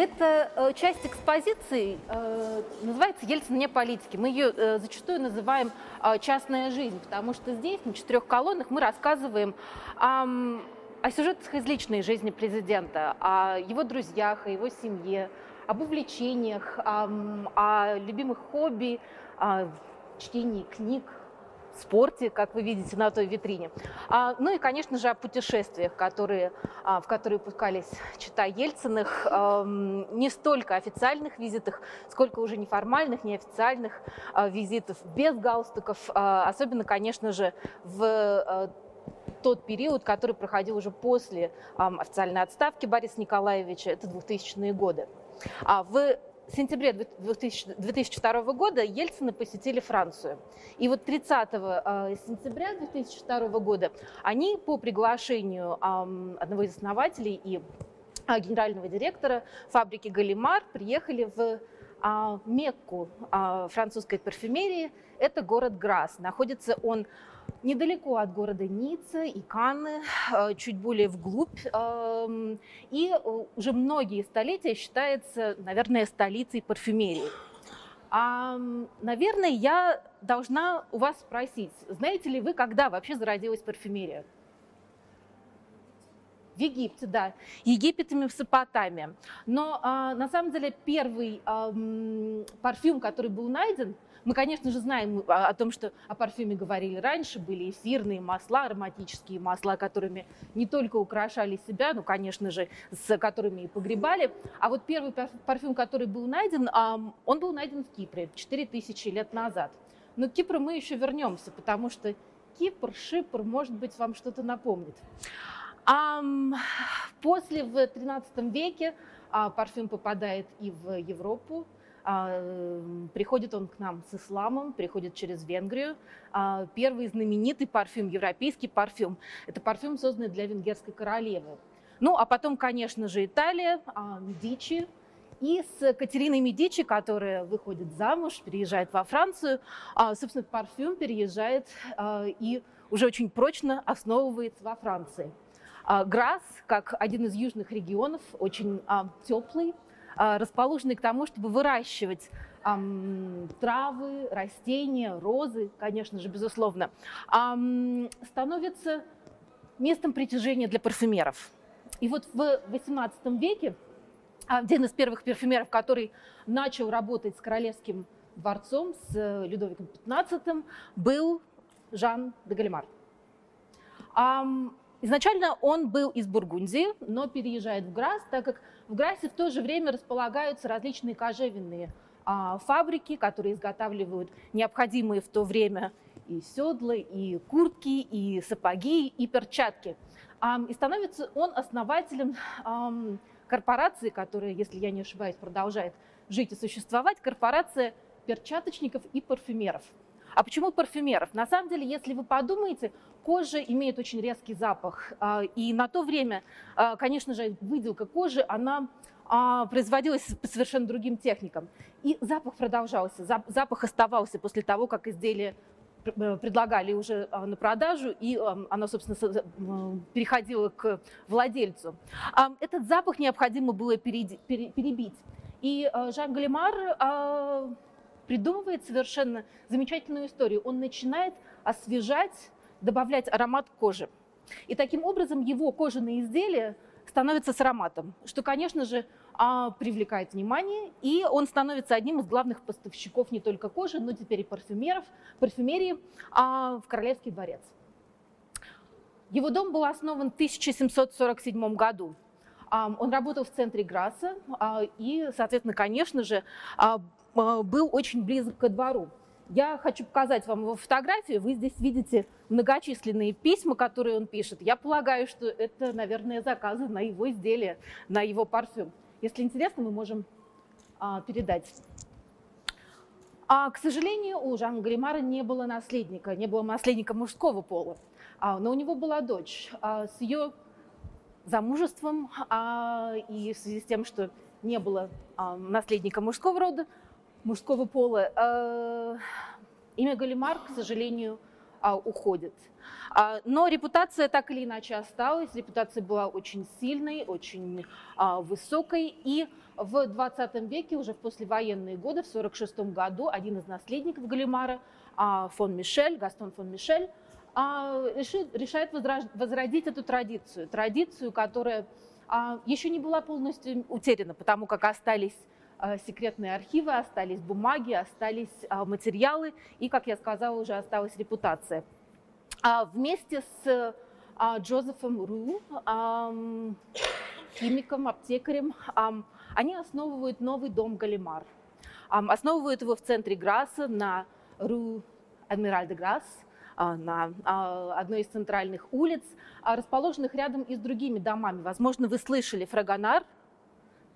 эта э, часть экспозиции э, называется «Ельцин не политики». Мы ее э, зачастую называем «Частная жизнь», потому что здесь, на четырех колоннах, мы рассказываем о, о сюжетах из личной жизни президента, о его друзьях, о его семье, об увлечениях, о, о любимых хобби, о чтении книг, спорте, как вы видите на той витрине. А, ну и, конечно же, о путешествиях, которые, а, в которые пускались чита Ельциных, а, не столько официальных визитах, сколько уже неформальных, неофициальных а, визитов без галстуков, а, особенно, конечно же, в а, тот период, который проходил уже после а, официальной отставки Бориса Николаевича, это 2000-е годы. А в в сентябре 2002 года Ельцины посетили Францию. И вот 30 э, сентября 2002 года они по приглашению одного из основателей и а, генерального директора фабрики «Галимар» приехали в а, Мекку а, французской парфюмерии. Это город Грасс. Находится он недалеко от города Ницца и Канны, э, чуть более вглубь. Эм, и уже многие столетия считается, наверное, столицей парфюмерии. А, наверное, я должна у вас спросить, знаете ли вы, когда вообще зародилась парфюмерия? В Египте, да. Египет и Месопотамия. Но а, на самом деле первый а, парфюм, который был найден – мы, конечно же, знаем о том, что о парфюме говорили раньше, были эфирные масла, ароматические масла, которыми не только украшали себя, ну, конечно же, с которыми и погребали. А вот первый парфюм, который был найден, он был найден в Кипре 4000 лет назад. Но к Кипру мы еще вернемся, потому что Кипр, Шипр, может быть, вам что-то напомнит. А после, в 13 веке, а, парфюм попадает и в Европу, приходит он к нам с исламом, приходит через Венгрию. А, первый знаменитый парфюм, европейский парфюм, это парфюм, созданный для венгерской королевы. Ну, а потом, конечно же, Италия, а, Медичи. И с Катериной Медичи, которая выходит замуж, переезжает во Францию, собственно, парфюм переезжает и уже очень прочно основывается во Франции. Грасс, как один из южных регионов, очень теплый, а, расположенный к тому, чтобы выращивать травы, растения, розы, конечно же, безусловно, становится местом притяжения для парфюмеров. И вот в XVIII веке один из первых парфюмеров, который начал работать с королевским дворцом, с Людовиком XV, был Жан де Галимар. Изначально он был из Бургундии, но переезжает в Грасс, так как в Грассе в то же время располагаются различные кожевенные а, фабрики, которые изготавливают необходимые в то время и седла, и куртки, и сапоги, и перчатки. А, и становится он основателем а, корпорации, которая, если я не ошибаюсь, продолжает жить и существовать, корпорация перчаточников и парфюмеров – а почему парфюмеров? На самом деле, если вы подумаете, кожа имеет очень резкий запах. А, и на то время, а, конечно же, выделка кожи, она а, производилась по совершенно другим техникам. И запах продолжался, запах оставался после того, как изделие э, предлагали уже на продажу, и оно, собственно, переходило к владельцу. Этот запах необходимо было перебить. И Жан Галимар придумывает совершенно замечательную историю. Он начинает освежать, добавлять аромат кожи. И таким образом его кожаные изделия становятся с ароматом, что, конечно же, а, привлекает внимание, и он становится одним из главных поставщиков не только кожи, но теперь и парфюмеров, парфюмерии а, в Королевский дворец. Его дом был основан в 1747 году. Он работал в центре Грасса и, соответственно, конечно же, а, был очень близок ко двору. Я хочу показать вам его фотографию. Вы здесь видите многочисленные письма, которые он пишет. Я полагаю, что это, наверное, заказы на его изделие, на его парфюм. Если интересно, мы можем а, передать. А, к сожалению, у Жана Гримара не было наследника, не было наследника мужского пола. А, но у него была дочь. А, с ее замужеством а, и в связи с тем, что не было а, наследника мужского рода, мужского пола. Э, имя Галимар, к сожалению, уходит. Но репутация так или иначе осталась, репутация была очень сильной, очень высокой, и в 20 веке, уже в послевоенные годы, в 1946 году, один из наследников Галимара, фон Мишель, Гастон фон Мишель, решает возродить эту традицию, традицию, которая еще не была полностью утеряна, потому как остались секретные архивы, остались бумаги, остались материалы и, как я сказала, уже осталась репутация. А вместе с Джозефом Ру, химиком, аптекарем, они основывают новый дом Галимар. Основывают его в центре Грасса на Ру Адмираль де Грасс, на одной из центральных улиц, расположенных рядом и с другими домами. Возможно, вы слышали Фрагонар,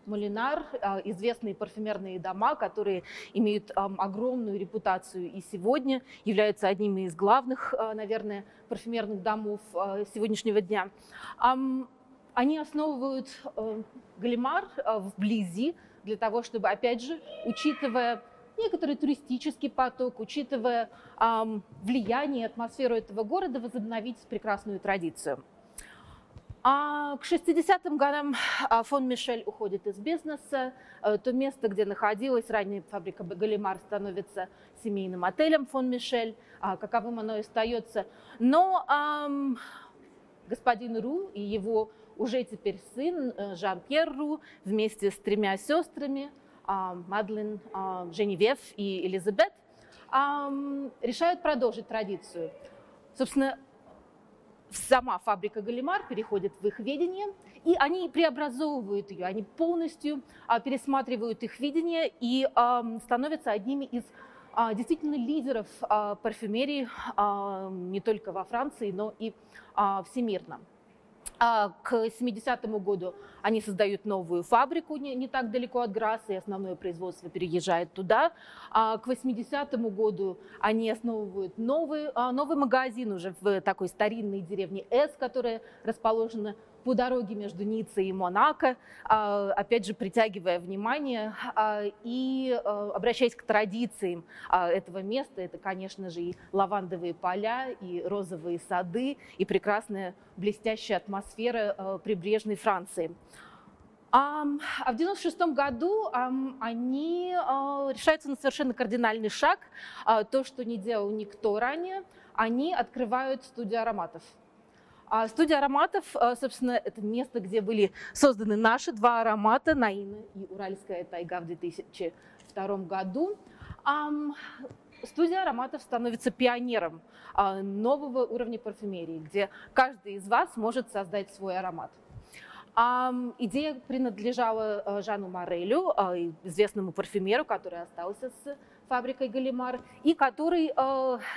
Молинар, известные парфюмерные дома, которые имеют огромную репутацию и сегодня являются одними из главных, наверное, парфюмерных домов сегодняшнего дня. Они основывают Галимар вблизи для того, чтобы, опять же, учитывая некоторый туристический поток, учитывая влияние, атмосферу этого города, возобновить прекрасную традицию. А к 60-м годам фон Мишель уходит из бизнеса. То место, где находилась ранее фабрика Галимар, становится семейным отелем фон Мишель, каковым оно и остается. Но эм, господин Ру и его уже теперь сын э, Жан-Пьер Ру вместе с тремя сестрами, а, Мадлен, а, Женевьев и Элизабет, решают продолжить традицию. Собственно, сама фабрика Галимар переходит в их видение, и они преобразовывают ее, они полностью а, пересматривают их видение и становятся одними из действительно лидеров парфюмерии не только во Франции, но и всемирно. А к 70-му году они создают новую фабрику не, не так далеко от Грасса, и основное производство переезжает туда. А к 80-му году они основывают новый, а, новый магазин уже в такой старинной деревне С, которая расположена по дороге между Ниццей и Монако, а, опять же, притягивая внимание а, и а, обращаясь к традициям этого места. Это, конечно же, и лавандовые поля, и розовые сады, и прекрасная блестящая атмосфера прибрежной Франции. А в 96 году они решаются на совершенно кардинальный шаг, то, что не делал никто ранее, они открывают студию ароматов. А студия ароматов, а, собственно, это место, где были созданы наши два аромата, Наина и Уральская тайга в 2002 году. Студия ароматов становится пионером а, нового уровня парфюмерии, где каждый из вас может создать свой аромат. Идея принадлежала а, Жану Морелю, известному парфюмеру, который остался с фабрикой Галимар, и который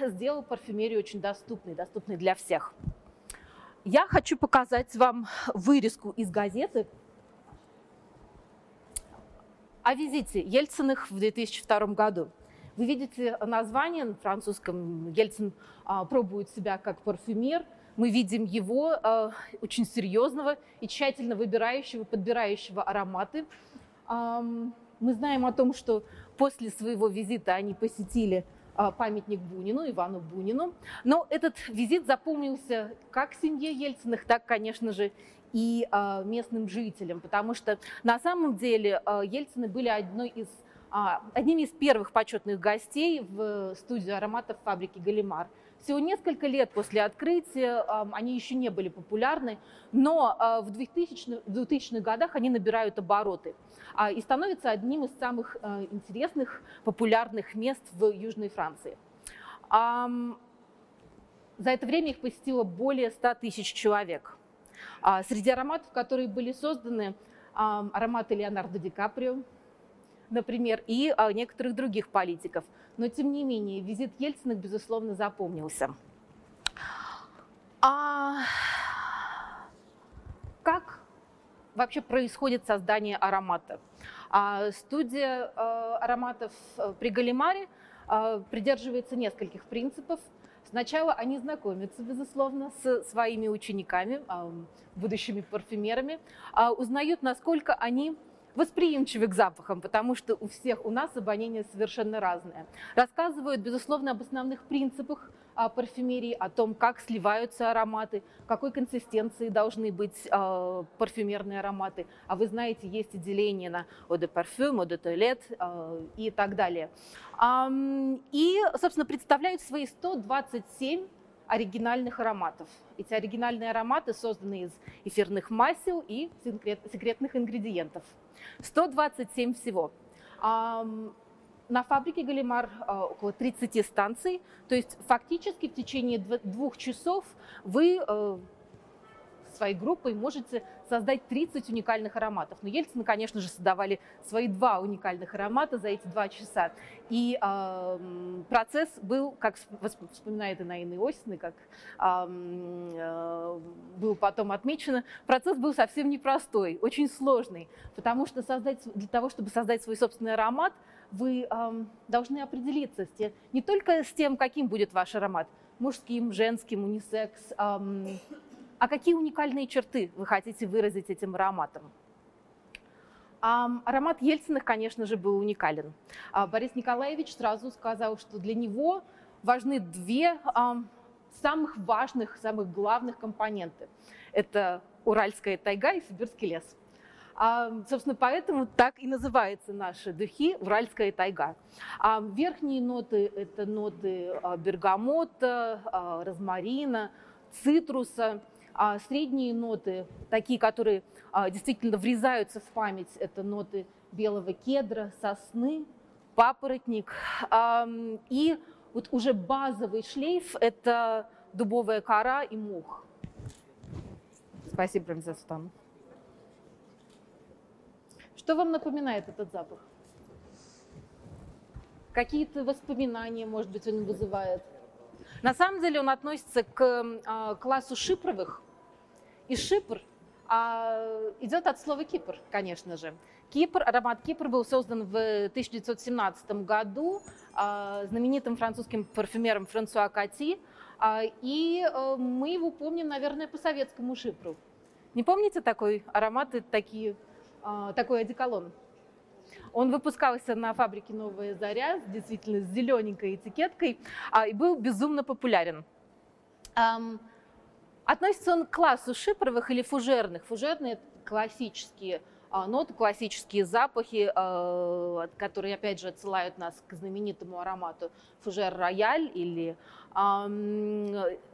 сделал парфюмерию очень доступной, доступной для всех. Я хочу показать вам вырезку из газеты о визите Ельциных в 2002 году. Вы видите название на французском. Ельцин а, пробует себя как парфюмер. Мы видим его а, очень серьезного и тщательно выбирающего, подбирающего ароматы. А, мы знаем о том, что после своего визита они посетили памятник Бунину, Ивану Бунину. Но этот визит запомнился как семье Ельциных, так, конечно же, и а, местным жителям, потому что на самом деле а, Ельцины были одной из одними из первых почетных гостей в студию ароматов фабрики «Галимар». Всего несколько лет после открытия они еще не были популярны, но в 2000-х 2000 годах они набирают обороты и становятся одним из самых интересных, популярных мест в Южной Франции. За это время их посетило более 100 тысяч человек. Среди ароматов, которые были созданы, ароматы Леонардо Ди Каприо, например, и некоторых других политиков. Но, тем не менее, визит Ельцина, безусловно, запомнился. А как вообще происходит создание аромата? А студия а, ароматов э, при Галимаре а, придерживается нескольких принципов. Сначала они знакомятся, безусловно, с своими учениками, будущими парфюмерами, узнают, насколько они восприимчивы к запахам, потому что у всех у нас обоняние совершенно разное. Рассказывают, безусловно, об основных принципах а, парфюмерии, о том, как сливаются ароматы, какой консистенции должны быть а, парфюмерные ароматы. А вы знаете, есть и деление на eau de parfum, eau de toilette а, и так далее. А, и, собственно, представляют свои 127 оригинальных ароматов. Эти оригинальные ароматы созданы из эфирных масел и секретных ингредиентов. 127 всего. На фабрике Галимар а, около 30 станций, то есть фактически в течение двух часов вы э, своей группой можете создать 30 уникальных ароматов. Но Ельцины, конечно же, создавали свои два уникальных аромата за эти два часа. И э, процесс был, как вспоминает Инаина Иосифовна, как э, было потом отмечено, процесс был совсем непростой, очень сложный, потому что создать, для того, чтобы создать свой собственный аромат, вы э, должны определиться с тем, не только с тем, каким будет ваш аромат, мужским, женским, унисекс, э, а какие уникальные черты вы хотите выразить этим ароматом? Аромат Ельциных, конечно же, был уникален. А, Борис Николаевич сразу сказал, что для него важны две самых важных, самых главных компоненты. Это Уральская тайга и Сибирский лес. Собственно, поэтому так и называются наши духи «Уральская тайга». А верхние ноты – это ноты а, бергамота, розмарина, цитруса. А средние ноты, такие, которые а, действительно врезаются в память, это ноты белого кедра, сосны, папоротник. А, и вот уже базовый шлейф – это дубовая кора и мух. Спасибо, Рамзастан. Что вам напоминает этот запах? Какие-то воспоминания, может быть, он вызывает? На самом деле он относится к э, классу шипровых. И шипр э, идет от слова Кипр, конечно же. Кипр, аромат Кипр был создан в 1917 году э, знаменитым французским парфюмером Франсуа Кати. Э, и э, мы его помним, наверное, по советскому шипру. Не помните такой аромат, такие а, такой одеколон. Он выпускался на фабрике «Новая заря», действительно с зелененькой этикеткой, а, и был безумно популярен. Относится он к классу шипровых или фужерных. Фужерные – это классические а, ноты, классические запахи, которые, опять же, отсылают нас к знаменитому аромату фужер рояль или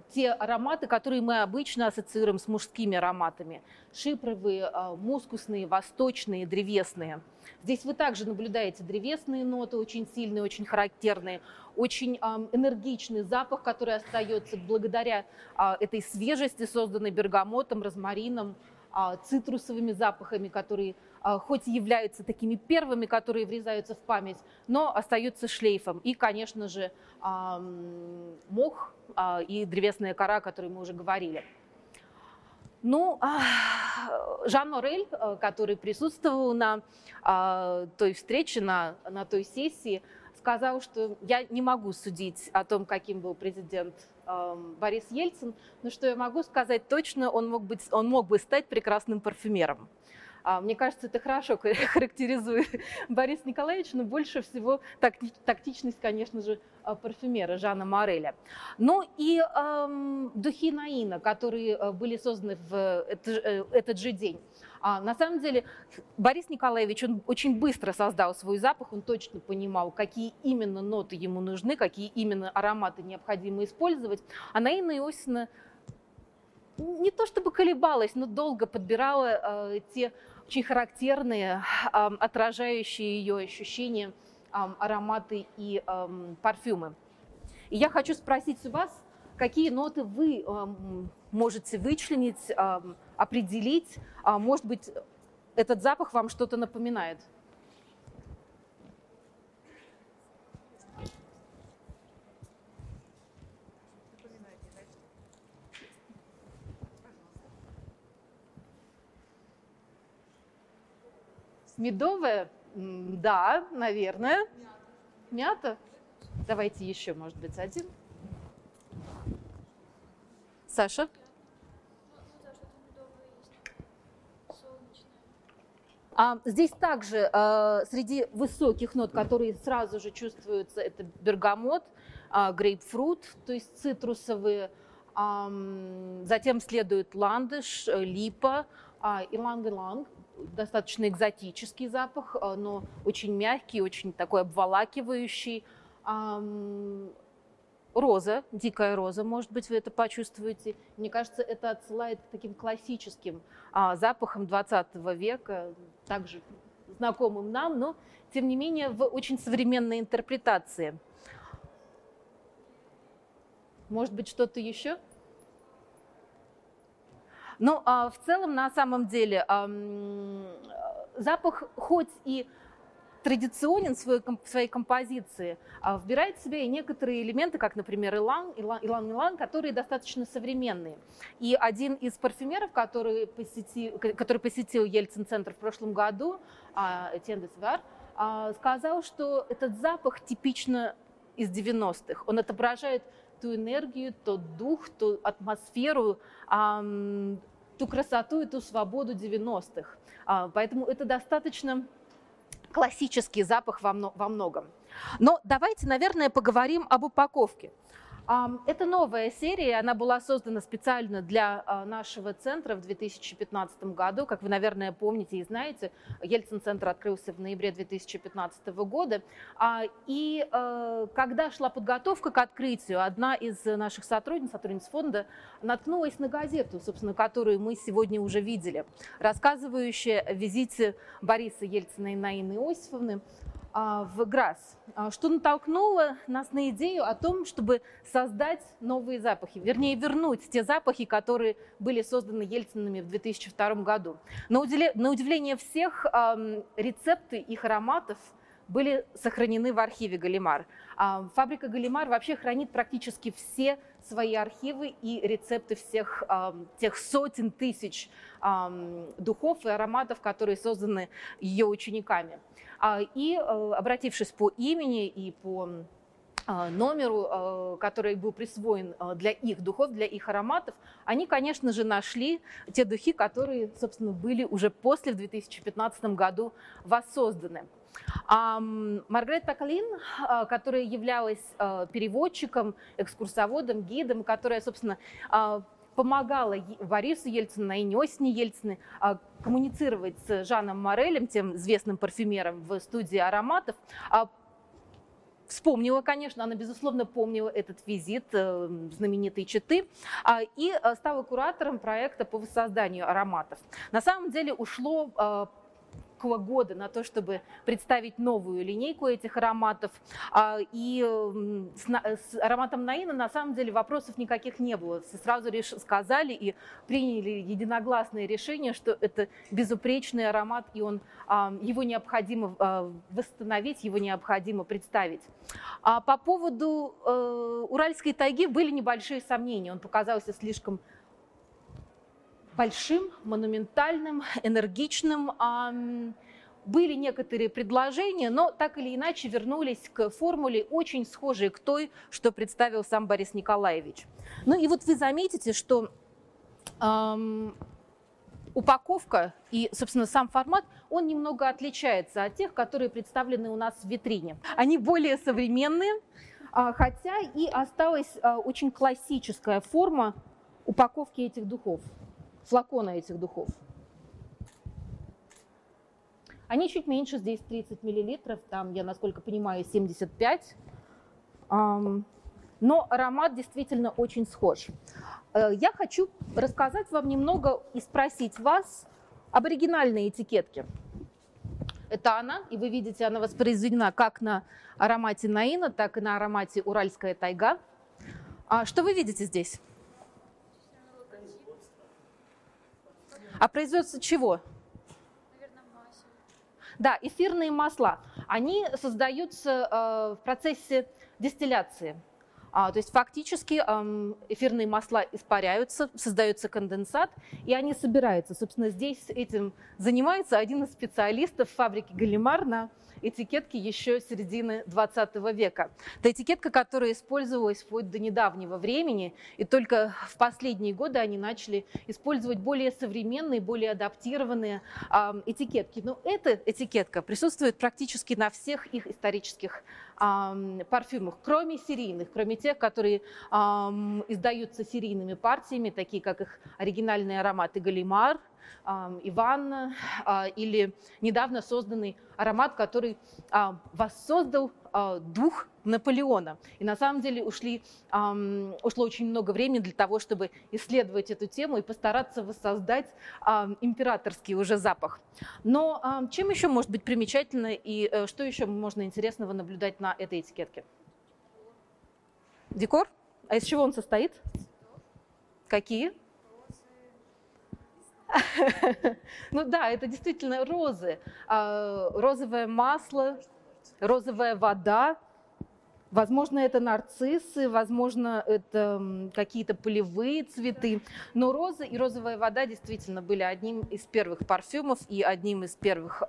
те ароматы, которые мы обычно ассоциируем с мужскими ароматами. Шипровые, а, мускусные, восточные, древесные. Здесь вы также наблюдаете древесные ноты, очень сильные, очень характерные, очень энергичный запах, который остается благодаря а, этой свежести, созданной бергамотом, розмарином, а, цитрусовыми запахами, которые хоть и являются такими первыми, которые врезаются в память, но остаются шлейфом. И, конечно же, мох а, и древесная кора, о которой мы уже говорили. Ну, Жан Морель, который присутствовал на той встрече, на, на той сессии, сказал, что я не могу судить о том, каким был президент Борис Ельцин, но что я могу сказать точно, он мог, быть, он мог бы стать прекрасным парфюмером. А, мне кажется, это хорошо характеризует Бориса Николаевича, но больше всего тактичность, конечно же, а, парфюмера Жана Мореля. Ну и эм, духи Наина, которые э, были созданы в э, этот же день. А на самом деле Борис Николаевич, он очень быстро создал свой запах, он точно понимал, какие именно ноты ему нужны, какие именно ароматы необходимо использовать. А Наина Иосифовна не то чтобы колебалась, но долго подбирала э, те очень характерные, отражающие ее ощущения, ароматы и парфюмы. И я хочу спросить у вас, какие ноты вы можете вычленить, определить. А, может быть, этот запах вам что-то напоминает. Медовая? Да, наверное. Мята? Давайте еще, может быть, один. Саша? А здесь также э, среди высоких нот, которые сразу же чувствуются, это бергамот, э, грейпфрут, то есть цитрусовые. Э, затем следует ландыш, э, липа, э, иланг-иланг, достаточно экзотический запах, э, но очень мягкий, очень такой обволакивающий. Роза, дикая роза, может быть, вы это почувствуете. Мне кажется, это отсылает к таким классическим а, запахам 20 века, также знакомым нам, но, тем не менее, в очень современной интерпретации. Может быть, что-то еще? Ну, а в целом, на самом деле, запах хоть и традиционен в своей, в своей композиции, а вбирает в себя и некоторые элементы, как, например, Илан, Илан, Илан которые достаточно современные. И один из парфюмеров, который посетил, который посетил Ельцин-центр в прошлом году, Этьен де Свар, сказал, что этот запах типично из 90-х. Он отображает ту энергию, тот дух, ту атмосферу, ту красоту и ту свободу 90-х. А, поэтому это достаточно классический запах во, во многом. Но давайте, наверное, поговорим об упаковке. Это новая серия, она была создана специально для а, нашего центра в 2015 году. Как вы, наверное, помните и знаете, Ельцин-центр открылся в ноябре 2015 года. А, и э, когда шла подготовка к открытию, одна из наших сотрудниц, сотрудниц фонда, наткнулась на газету, собственно, которую мы сегодня уже видели, рассказывающая о визите Бориса Ельцина и Наины Иосифовны в ГРАС, а, что натолкнуло нас на идею о том, чтобы создать новые запахи, вернее, вернуть те запахи, которые были созданы Ельцинами в 2002 году. На удивление всех, рецепты их ароматов были сохранены в архиве Галимар. А, фабрика Галимар вообще хранит практически все свои архивы и рецепты всех тех сотен тысяч духов и ароматов, которые созданы ее учениками. А, и э, обратившись по имени и по а, номеру, а, который был присвоен для их духов, для их ароматов, они, конечно же, нашли те духи, которые, собственно, были уже после, в 2015 году, воссозданы. А Маргарет Пакалин, которая являлась переводчиком, экскурсоводом, гидом, которая, собственно, помогала Борису Ельцину, Наине Осине Ельцины а, коммуницировать с Жаном Морелем, тем известным парфюмером в студии ароматов, а, вспомнила, конечно, она, безусловно, помнила этот визит э, знаменитой Читы а, и э, стала куратором проекта по воссозданию ароматов. На самом деле ушло около года на то, чтобы представить новую линейку этих ароматов. А, и с ароматом Наина на самом деле вопросов никаких не было. Сразу сказали и приняли единогласное решение, что это безупречный аромат, и он, а, его необходимо а, восстановить, его необходимо представить. По поводу э, Уральской тайги были небольшие сомнения. Он показался слишком большим, монументальным, энергичным. Были некоторые предложения, но так или иначе вернулись к формуле, очень схожей к той, что представил сам Борис Николаевич. Ну и вот вы заметите, что эм, упаковка и, собственно, сам формат, он немного отличается от тех, которые представлены у нас в витрине. Они более современные, а, хотя и осталась а, очень классическая форма упаковки этих духов флакона этих духов. Они чуть меньше, здесь 30 миллилитров, там, я насколько понимаю, 75. Но аромат действительно очень схож. Э, я хочу рассказать вам немного и спросить вас об оригинальной этикетке. Это она, и вы видите, она воспроизведена как на аромате Наина, так и на аромате Уральская тайга. А что вы видите здесь? А производство чего? Да, эфирные масла. Они создаются э, в процессе дистилляции. А, то есть фактически эфирные масла испаряются, создается конденсат, и они собираются. Собственно, здесь этим занимается один из специалистов фабрики Галимар на этикетки еще середины 20 века. Это этикетка, которая использовалась вплоть до недавнего времени, и только в последние годы они начали использовать более современные, более адаптированные э, этикетки. Но эта этикетка присутствует практически на всех их исторических парфюмах, кроме серийных, кроме тех, которые э, издаются серийными партиями, такие как их оригинальные ароматы Галимар – Иван а, или недавно созданный аромат, который а, воссоздал а, дух Наполеона. И на самом деле ушли, ушло очень много времени для того, чтобы исследовать эту тему и постараться воссоздать императорский уже запах. Но чем еще может быть примечательно и э, что еще можно интересного наблюдать на этой этикетке? Декор? А из чего он состоит? Какие? Ну да, это действительно розы. А, розовое масло, розовая вода. Возможно, это нарциссы, возможно, это какие-то полевые цветы. Но розы и розовая вода действительно были одним из первых парфюмов и одним из первых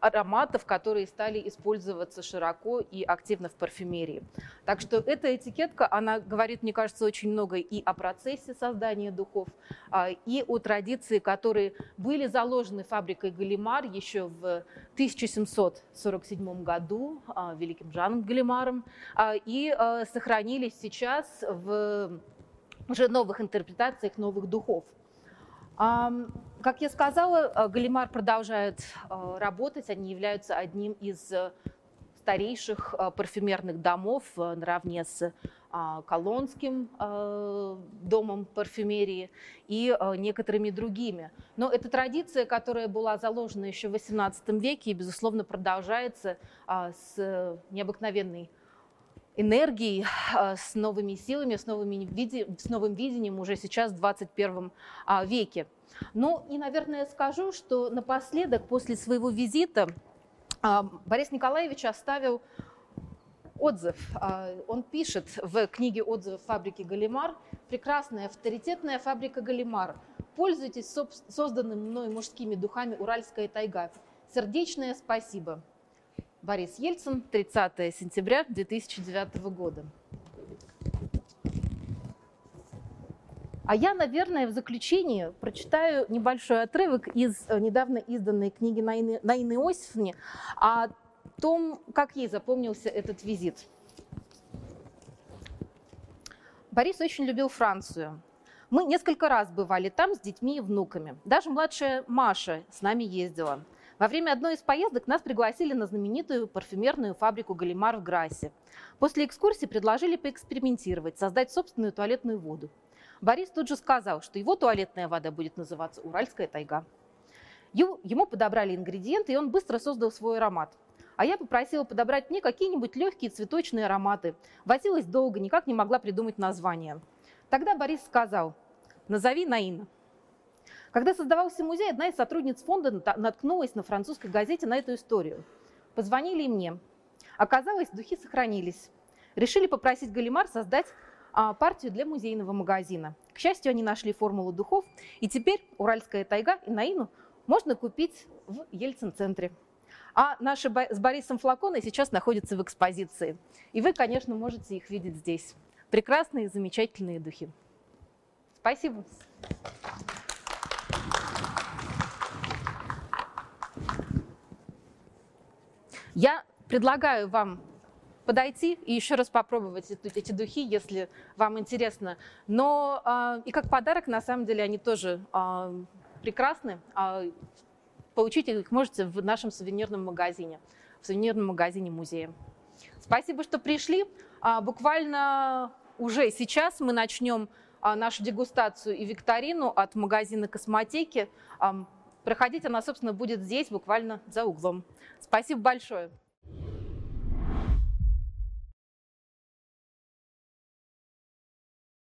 ароматов, которые стали использоваться широко и активно в парфюмерии. Так что эта этикетка, она говорит, мне кажется, очень много и о процессе создания духов, а, и о традиции, которые были заложены фабрикой Галимар еще в 1747 году а, великим Жаном Галимаром а, и сохранились сейчас в уже новых интерпретациях новых духов. Как я сказала, э, Галимар продолжает э, работать. Они являются одним из э, старейших парфюмерных домов наравне с Колонским домом парфюмерии и некоторыми другими. Но это традиция, которая была заложена еще в XVIII веке и, безусловно, продолжается с необыкновенной энергией, с новыми силами, с, новыми, с новым видением уже сейчас в 21 а, веке. Ну и, наверное, скажу, что напоследок, после своего визита, а, Борис Николаевич оставил отзыв. А, он пишет в книге отзывов фабрики «Галимар» «Прекрасная, авторитетная фабрика «Галимар». Пользуйтесь созданным мной мужскими духами «Уральская тайга». Сердечное спасибо. Борис Ельцин, 30 сентября 2009 года. А я, наверное, в заключение прочитаю небольшой отрывок из э, недавно изданной книги Наины, Наины Иосифовны о том, как ей запомнился этот визит. Борис очень любил Францию. Мы несколько раз бывали там с детьми и внуками. Даже младшая Маша с нами ездила. Во время одной из поездок нас пригласили на знаменитую парфюмерную фабрику «Галимар» в Грасе. После экскурсии предложили поэкспериментировать, создать собственную туалетную воду. Борис тут же сказал, что его туалетная вода будет называться «Уральская тайга». Ему подобрали ингредиенты, и он быстро создал свой аромат. А я попросила подобрать мне какие-нибудь легкие цветочные ароматы. Возилась долго, никак не могла придумать название. Тогда Борис сказал, назови Наина. Когда создавался музей, одна из сотрудниц фонда наткнулась на французской газете на эту историю. Позвонили и мне. Оказалось, духи сохранились. Решили попросить Галимар создать а, партию для музейного магазина. К счастью, они нашли формулу духов, и теперь Уральская тайга и Наину можно купить в Ельцин-центре. А наши с Борисом флаконы сейчас находятся в экспозиции. И вы, конечно, можете их видеть здесь. Прекрасные, замечательные духи. Спасибо. Я предлагаю вам подойти и еще раз попробовать эти, духи, если вам интересно. Но э, и как подарок, на самом деле, они тоже э, прекрасны. Э, получить их можете в нашем сувенирном магазине, в сувенирном магазине музея. Спасибо, что пришли. А, буквально уже сейчас мы начнем а, нашу дегустацию и викторину от магазина космотеки. А, проходить она, собственно, будет здесь, буквально за углом. Спасибо большое.